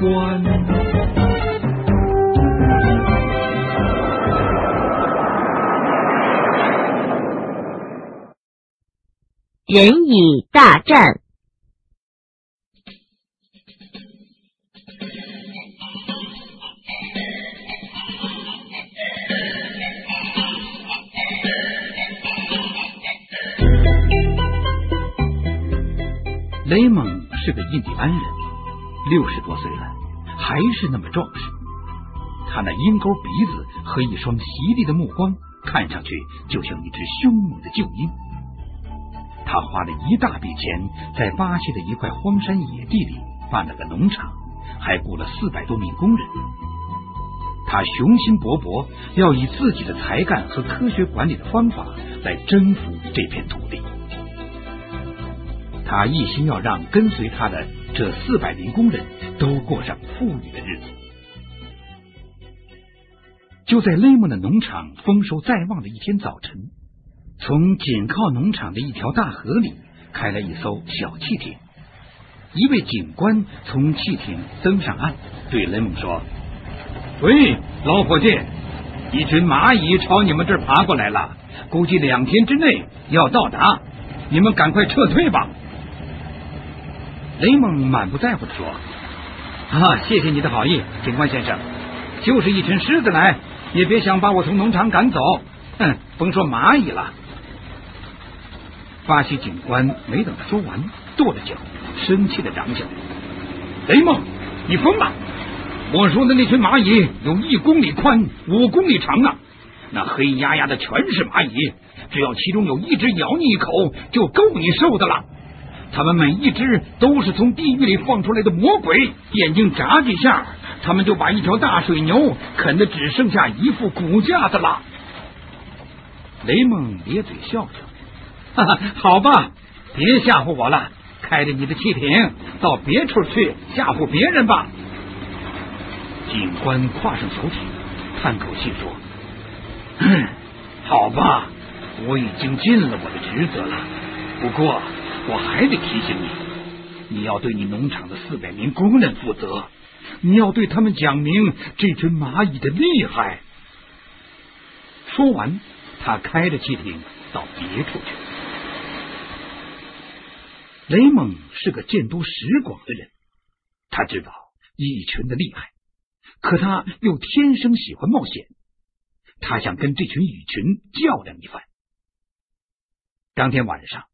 关。人蚁大战。雷蒙是个印第安人，六十多岁了，还是那么壮实。他那鹰钩鼻子和一双犀利的目光，看上去就像一只凶猛的鹫鹰。他花了一大笔钱，在巴西的一块荒山野地里办了个农场，还雇了四百多名工人。他雄心勃勃，要以自己的才干和科学管理的方法来征服这片土地。他一心要让跟随他的这四百名工人都过上富裕的日子。就在雷蒙的农场丰收在望的一天早晨，从紧靠农场的一条大河里开来一艘小汽艇。一位警官从汽艇登上岸，对雷蒙说：“喂，老伙计，一群蚂蚁朝你们这儿爬过来了，估计两天之内要到达，你们赶快撤退吧。”雷蒙满不在乎的说：“啊，谢谢你的好意，警官先生。就是一群狮子来，也别想把我从农场赶走。哼，甭说蚂蚁了。”巴西警官没等他说完，跺着脚，生气的嚷起来：“雷蒙，你疯了！我说的那群蚂蚁有一公里宽，五公里长啊！那黑压压的全是蚂蚁，只要其中有一只咬你一口，就够你受的了。”他们每一只都是从地狱里放出来的魔鬼，眼睛眨几下，他们就把一条大水牛啃得只剩下一副骨架子了。雷蒙咧嘴笑笑，哈哈，好吧，别吓唬我了，开着你的汽艇到别处去吓唬别人吧。警官跨上小艇，叹口气说：“嗯，好吧，我已经尽了我的职责了，不过。”我还得提醒你，你要对你农场的四百名工人负责，你要对他们讲明这群蚂蚁的厉害。说完，他开着汽艇到别处去。雷蒙是个见多识广的人，他知道蚁群的厉害，可他又天生喜欢冒险，他想跟这群蚁群较量一番。当天晚上。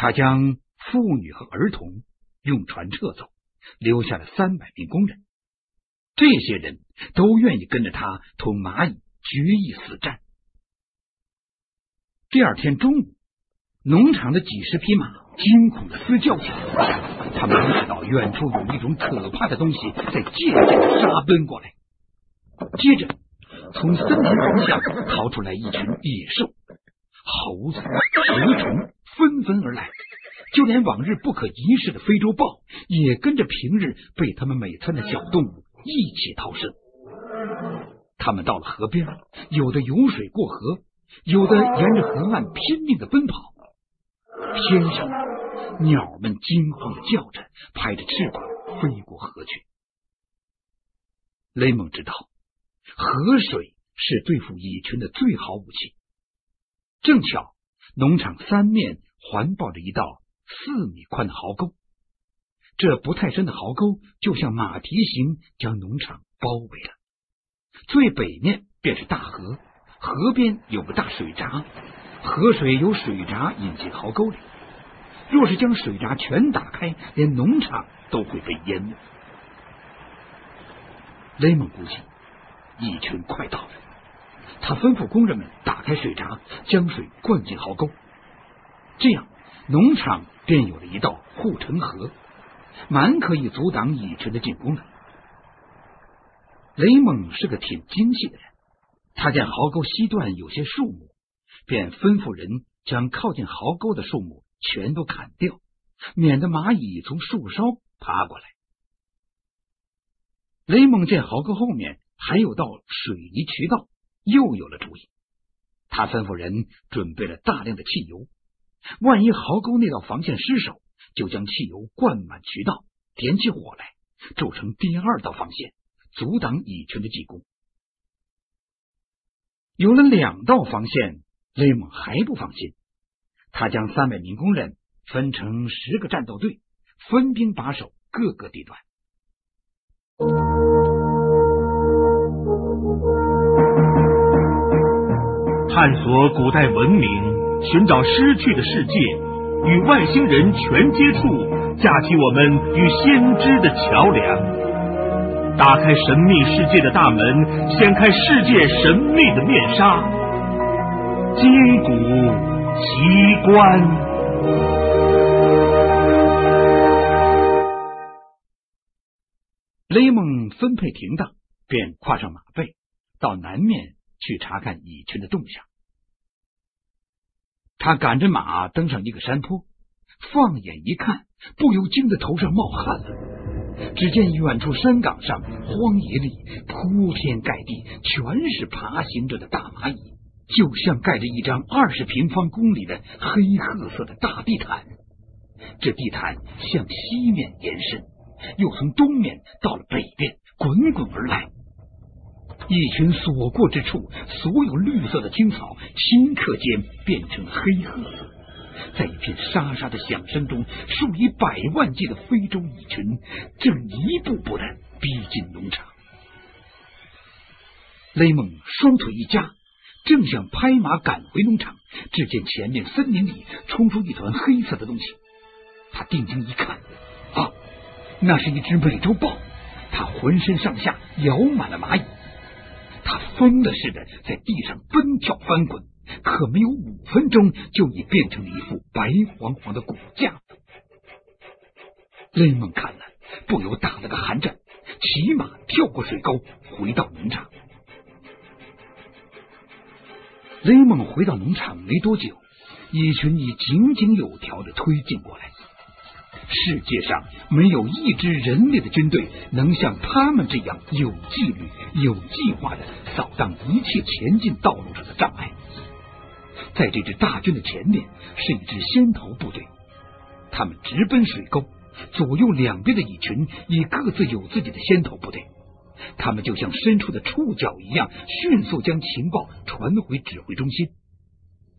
他将妇女和儿童用船撤走，留下了三百名工人。这些人都愿意跟着他同蚂蚁决一死战。第二天中午，农场的几十匹马惊恐的嘶叫起来，他们意识到远处有一种可怕的东西在渐渐的杀奔过来。接着，从森林方向逃出来一群野兽，猴子、蛇虫。纷纷而来，就连往日不可一世的非洲豹也跟着平日被他们美餐的小动物一起逃生。他们到了河边，有的游水过河，有的沿着河岸拼命的奔跑。天上，鸟们惊慌的叫着，拍着翅膀飞过河去。雷蒙知道，河水是对付蚁群的最好武器。正巧，农场三面。环抱着一道四米宽的壕沟，这不太深的壕沟就像马蹄形，将农场包围了。最北面便是大河，河边有个大水闸，河水由水闸引进壕沟里。若是将水闸全打开，连农场都会被淹没。雷蒙估计蚁群快到了，他吩咐工人们打开水闸，将水灌进壕沟。这样，农场便有了一道护城河，蛮可以阻挡蚁群的进攻的。雷蒙是个挺精细的人，他见壕沟西段有些树木，便吩咐人将靠近壕沟的树木全都砍掉，免得蚂蚁从树梢爬过来。雷蒙见壕沟后面还有道水泥渠道，又有了主意。他吩咐人准备了大量的汽油。万一壕沟那道防线失守，就将汽油灌满渠道，点起火来，筑成第二道防线，阻挡蚁群的进攻。有了两道防线，雷蒙还不放心，他将三百名工人分成十个战斗队，分兵把守各个地段。探索古代文明，寻找失去的世界，与外星人全接触，架起我们与先知的桥梁，打开神秘世界的大门，掀开世界神秘的面纱，金古奇观。雷蒙分配停当，便跨上马背，到南面。去查看蚁群的动向。他赶着马登上一个山坡，放眼一看，不由惊得头上冒汗了。只见远处山岗上，荒野里铺天盖地，全是爬行着的大蚂蚁，就像盖着一张二十平方公里的黑褐色的大地毯。这地毯向西面延伸，又从东面到了北边，滚滚而来。一群所过之处，所有绿色的青草顷刻间变成了黑褐色。在一片沙沙的响声中，数以百万计的非洲蚁群正一步步的逼近农场。雷蒙双腿一夹，正想拍马赶回农场，只见前面森林里冲出一团黑色的东西。他定睛一看，啊，那是一只美洲豹，它浑身上下咬满了蚂蚁。他疯了似的在地上奔跳翻滚，可没有五分钟，就已变成了一副白晃晃的骨架。雷蒙看了，不由打了个寒战，骑马跳过水沟，回到农场。雷蒙回到农场没多久，一群已井井有条的推进过来。世界上没有一支人类的军队能像他们这样有纪律、有计划的扫荡一切前进道路上的障碍。在这支大军的前面是一支先头部队，他们直奔水沟，左右两边的蚁群也各自有自己的先头部队，他们就像伸出的触角一样，迅速将情报传回指挥中心。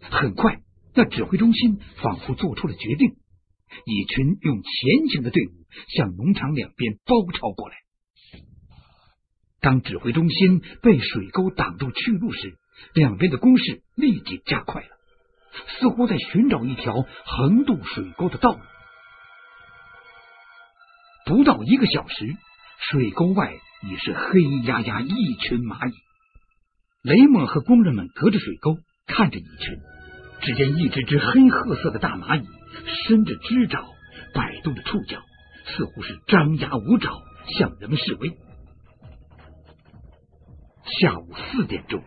很快，那指挥中心仿佛做出了决定。蚁群用前行的队伍向农场两边包抄过来。当指挥中心被水沟挡住去路时，两边的攻势立即加快了，似乎在寻找一条横渡水沟的道路。不到一个小时，水沟外已是黑压压一群蚂蚁。雷蒙和工人们隔着水沟看着蚁群，只见一只只黑褐色的大蚂蚁。伸着枝爪，摆动着触角，似乎是张牙舞爪，向人们示威。下午四点钟，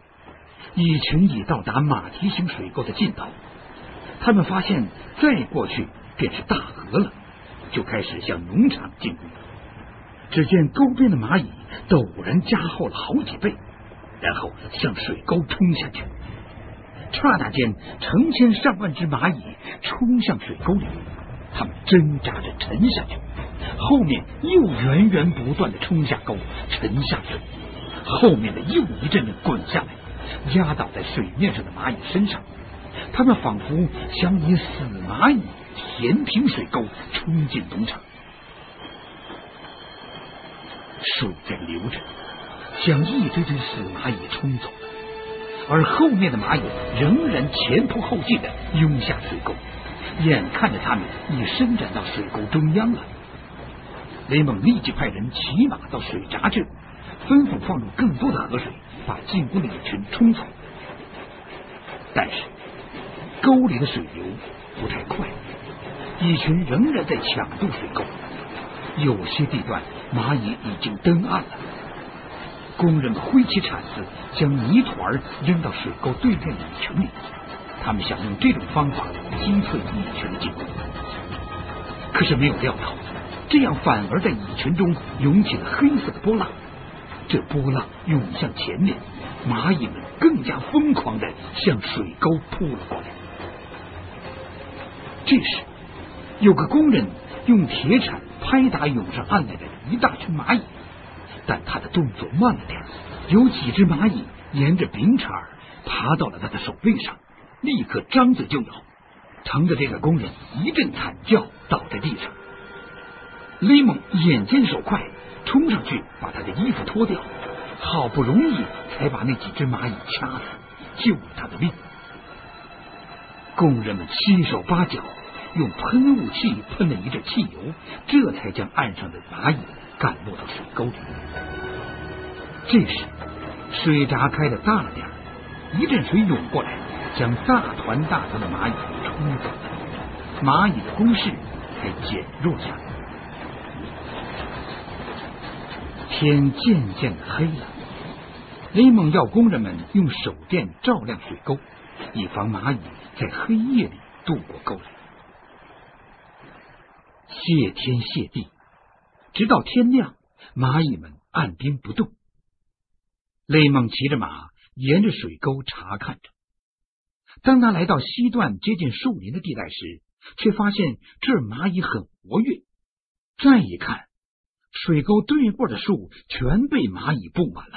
蚁群已到达马蹄形水沟的尽头。他们发现再过去便是大河了，就开始向农场进攻。只见沟边的蚂蚁陡然加厚了好几倍，然后向水沟冲下去。刹那间，成千上万只蚂蚁冲向水沟里，它们挣扎着沉下去，后面又源源不断的冲下沟，沉下去，后面的又一阵阵滚下来，压倒在水面上的蚂蚁身上。它们仿佛想以死蚂蚁填平水沟，冲进农场。水在流着，将一堆堆死蚂蚁冲走。而后面的蚂蚁仍然前仆后继的涌下水沟，眼看着他们已伸展到水沟中央了。雷蒙立即派人骑马到水闸去，吩咐放入更多的河水，把进攻的蚁群冲走。但是沟里的水流不太快，蚁群仍然在抢渡水沟，有些地段蚂蚁已经登岸了。工人们挥起铲子，将泥团扔到水沟对面的蚁群里。他们想用这种方法击退蚁群的进攻，可是没有料到，这样反而在蚁群中涌起了黑色的波浪。这波浪涌向前面，蚂蚁们更加疯狂的向水沟扑了过来。这时，有个工人用铁铲拍打涌上岸来的一大群蚂蚁，但他的动作慢了点。有几只蚂蚁沿着柄茬爬到了他的手背上，立刻张嘴就咬，疼的这个工人一阵惨叫，倒在地上。雷蒙眼尖手快，冲上去把他的衣服脱掉，好不容易才把那几只蚂蚁掐死，救了他的命。工人们七手八脚用喷雾器喷了一阵汽油，这才将岸上的蚂蚁赶落到水沟里。这时，水闸开的大了点一阵水涌过来，将大团大团的蚂蚁冲走，蚂蚁的攻势才减弱下来。天渐渐的黑了，雷蒙要工人们用手电照亮水沟，以防蚂蚁在黑夜里渡过沟来。谢天谢地，直到天亮，蚂蚁们按兵不动。雷蒙骑着马沿着水沟查看着。当他来到西段接近树林的地带时，却发现这蚂蚁很活跃。再一看，水沟对过的树全被蚂蚁布满了，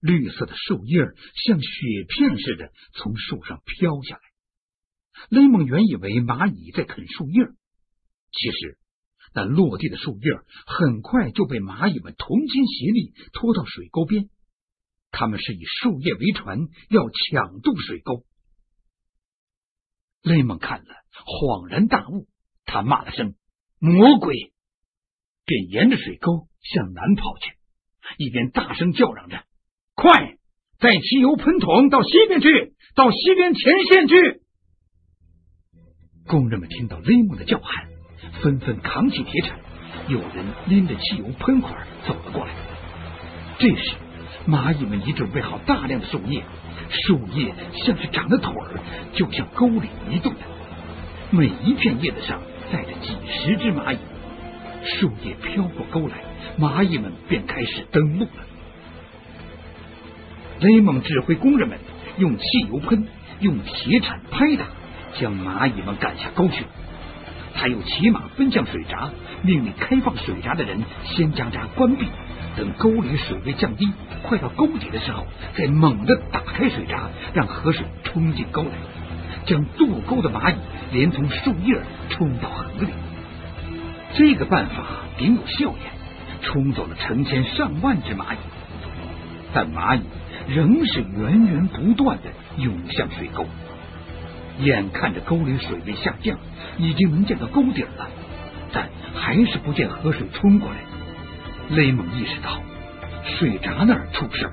绿色的树叶像雪片似的从树上飘下来。雷蒙原以为蚂蚁在啃树叶，其实那落地的树叶很快就被蚂蚁们同心协力拖到水沟边。他们是以树叶为船，要抢渡水沟。雷蒙看了，恍然大悟，他骂了声“魔鬼”，便沿着水沟向南跑去，一边大声叫嚷着：“快，带汽油喷筒到西边去，到西边前线去！”工人们听到雷蒙的叫喊，纷纷扛起铁铲，有人拎着汽油喷管走了过来。这时。蚂蚁们已准备好大量的树叶，树叶像是长了腿儿，就向沟里移动。每一片叶子上载着几十只蚂蚁，树叶飘过沟来，蚂蚁们便开始登陆了。雷蒙指挥工人们用汽油喷，用铁铲拍打，将蚂蚁们赶下沟去。他又骑马奔向水闸，命令开放水闸的人先将闸关闭。等沟里水位降低，快到沟底的时候，再猛地打开水闸，让河水冲进沟来，将渡沟的蚂蚁连同树叶冲到河里。这个办法顶有效验，冲走了成千上万只蚂蚁，但蚂蚁仍是源源不断的涌向水沟。眼看着沟里水位下降，已经能见到沟底了，但还是不见河水冲过来。雷蒙意识到水闸那儿出事了，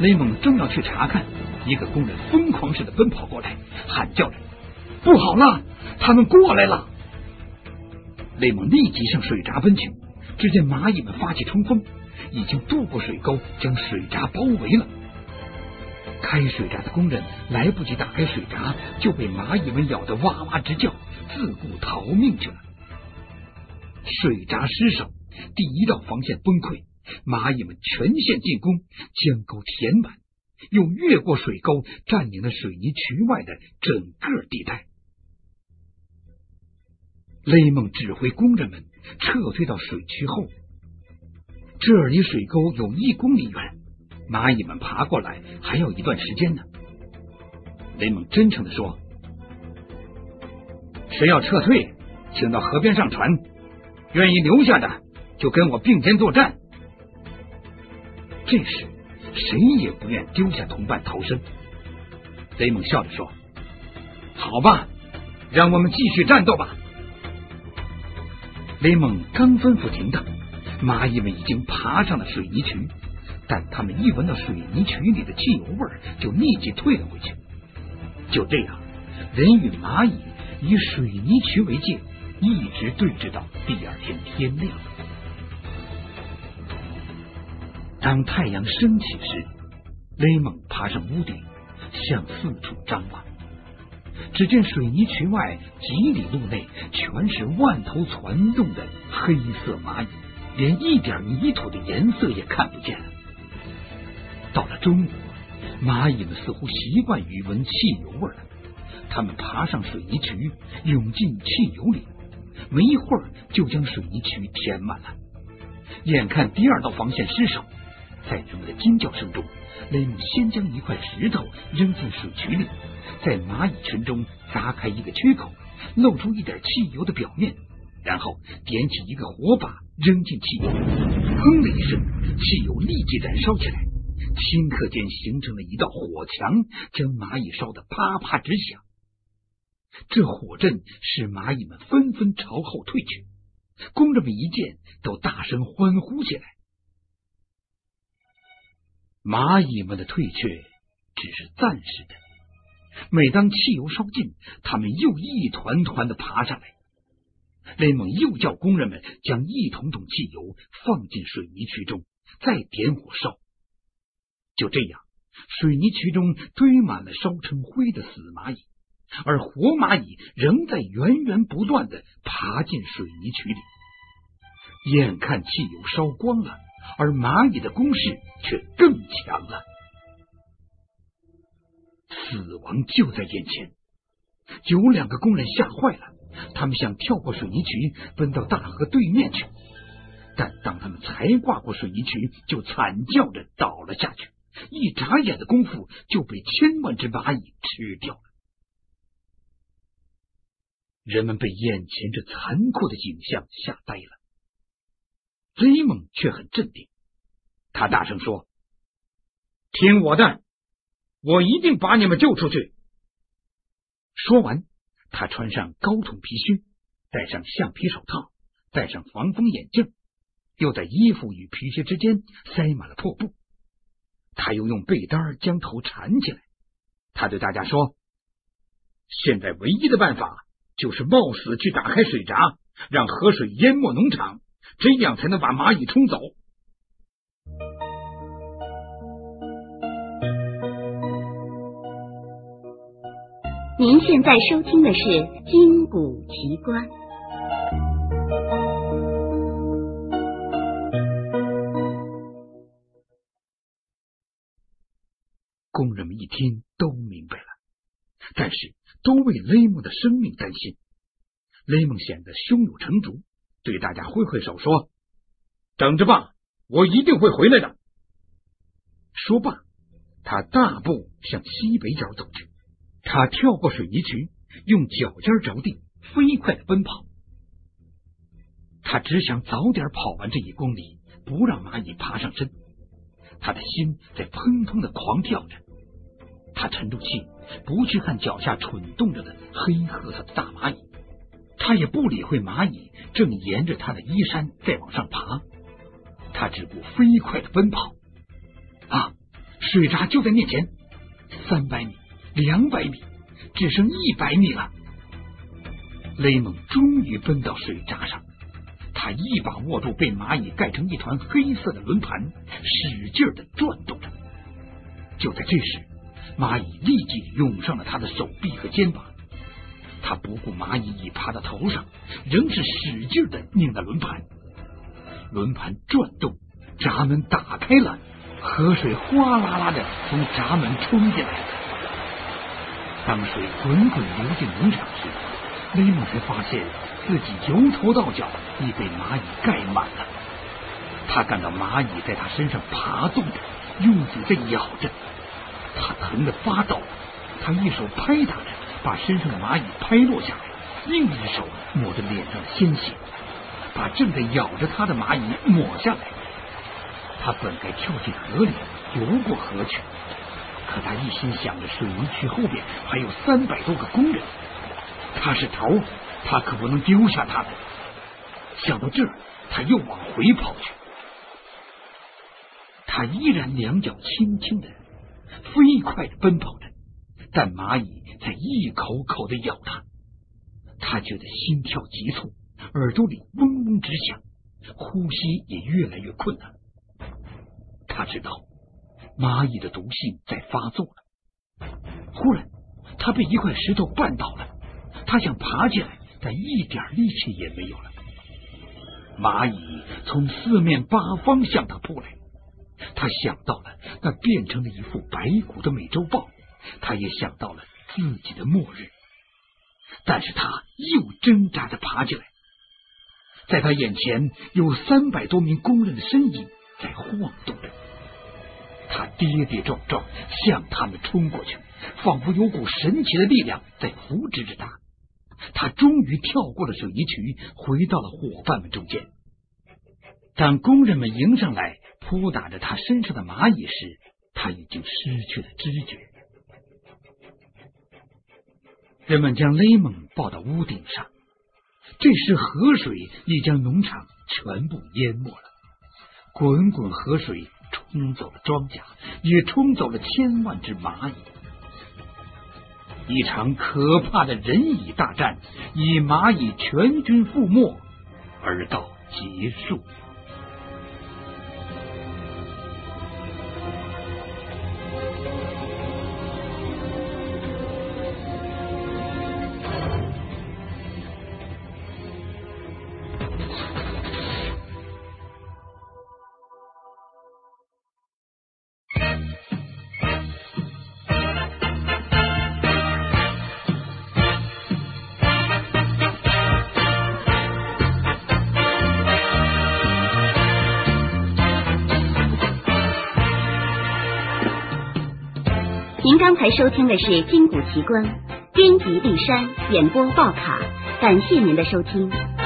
雷蒙正要去查看，一个工人疯狂似的奔跑过来，喊叫着：“不好了，他们过来了！”雷蒙立即向水闸奔去，只见蚂蚁们发起冲锋，已经渡过水沟，将水闸包围了。开水闸的工人来不及打开水闸，就被蚂蚁们咬得哇哇直叫，自顾逃命去了。水闸失守。第一道防线崩溃，蚂蚁们全线进攻，将沟填满，又越过水沟，占领了水泥渠外的整个地带。雷蒙指挥工人们撤退到水渠后，这儿离水沟有一公里远，蚂蚁们爬过来还要一段时间呢。雷蒙真诚的说：“谁要撤退，请到河边上船；愿意留下的。”就跟我并肩作战。这时，谁也不愿丢下同伴逃生。雷蒙笑着说：“好吧，让我们继续战斗吧。”雷蒙刚吩咐停当，蚂蚁们已经爬上了水泥渠，但他们一闻到水泥渠里的汽油味，就立即退了回去。就这样，人与蚂蚁以水泥渠为界，一直对峙到第二天天亮。当太阳升起时，雷蒙爬上屋顶，向四处张望。只见水泥渠外几里路内全是万头攒动的黑色蚂蚁，连一点泥土的颜色也看不见了。到了中午，蚂蚁们似乎习惯于闻汽油味了，它们爬上水泥渠，涌进汽油里，没一会儿就将水泥渠填满了。眼看第二道防线失守，在人们的惊叫声中，雷姆先将一块石头扔进水渠里，在蚂蚁群中砸开一个缺口，露出一点汽油的表面，然后点起一个火把扔进汽油，砰的一声，汽油立即燃烧起来，顷刻间形成了一道火墙，将蚂蚁烧得啪啪直响。这火阵使蚂蚁们纷纷朝后退去，工人们一见，都大声欢呼起来。蚂蚁们的退却只是暂时的，每当汽油烧尽，他们又一团团的爬上来。雷蒙又叫工人们将一桶桶汽油放进水泥渠中，再点火烧。就这样，水泥渠中堆满了烧成灰的死蚂蚁。而活蚂蚁仍在源源不断的爬进水泥渠里，眼看汽油烧光了，而蚂蚁的攻势却更强了。死亡就在眼前，有两个工人吓坏了，他们想跳过水泥渠奔到大河对面去，但当他们才挂过水泥渠，就惨叫着倒了下去，一眨眼的功夫就被千万只蚂蚁吃掉了。人们被眼前这残酷的景象吓呆了，雷蒙却很镇定。他大声说：“听我的，我一定把你们救出去。”说完，他穿上高筒皮靴，戴上橡皮手套，戴上防风眼镜，又在衣服与皮靴之间塞满了破布。他又用被单将头缠起来。他对大家说：“现在唯一的办法。”就是冒死去打开水闸，让河水淹没农场，这样才能把蚂蚁冲走。您现在收听的是《金谷奇观》。工人们一听都明白了，但是。都为雷蒙的生命担心。雷蒙显得胸有成竹，对大家挥挥手说：“等着吧，我一定会回来的。”说罢，他大步向西北角走去。他跳过水泥渠，用脚尖着地，飞快的奔跑。他只想早点跑完这一公里，不让蚂蚁爬上身。他的心在砰砰的狂跳着。他沉住气。不去看脚下蠢动着的黑褐色的大蚂蚁，他也不理会蚂蚁正沿着他的衣衫在往上爬，他只顾飞快的奔跑。啊，水闸就在面前，三百米，两百米，只剩一百米了。雷蒙终于奔到水闸上，他一把握住被蚂蚁盖成一团黑色的轮盘，使劲的转动着。就在这时。蚂蚁立即涌上了他的手臂和肩膀，他不顾蚂蚁已爬到头上，仍是使劲的拧着轮盘。轮盘转动，闸门打开了，河水哗啦啦的从闸门冲进来。当水滚滚流进农场时，雷蒙才发现自己由头到脚已被蚂蚁盖满了。他感到蚂蚁在他身上爬动着，用嘴在咬着。他疼得发抖，他一手拍打着，把身上的蚂蚁拍落下来，另一手抹着脸上的鲜血，把正在咬着他的蚂蚁抹下来。他本该跳进河里游过河去，可他一心想着水泥渠后边还有三百多个工人，他是头，他可不能丢下他们。想到这儿，他又往回跑去。他依然两脚轻轻的。飞快的奔跑着，但蚂蚁在一口口的咬他，他觉得心跳急促，耳朵里嗡嗡直响，呼吸也越来越困难。他知道蚂蚁的毒性在发作了。忽然，他被一块石头绊倒了，他想爬起来，但一点力气也没有了。蚂蚁从四面八方向他扑来。他想到了那变成了一副白骨的美洲豹，他也想到了自己的末日，但是他又挣扎着爬起来，在他眼前有三百多名工人的身影在晃动着。他跌跌撞撞向他们冲过去，仿佛有股神奇的力量在扶持着他。他终于跳过了水泥渠，回到了伙伴们中间。当工人们迎上来扑打着他身上的蚂蚁时，他已经失去了知觉。人们将雷蒙抱到屋顶上，这时河水已将农场全部淹没了。滚滚河水冲走了庄稼，也冲走了千万只蚂蚁。一场可怕的人蚁大战以蚂蚁全军覆没而到结束。您刚才收听的是《金谷奇观》，编辑丽山，演播报卡，感谢您的收听。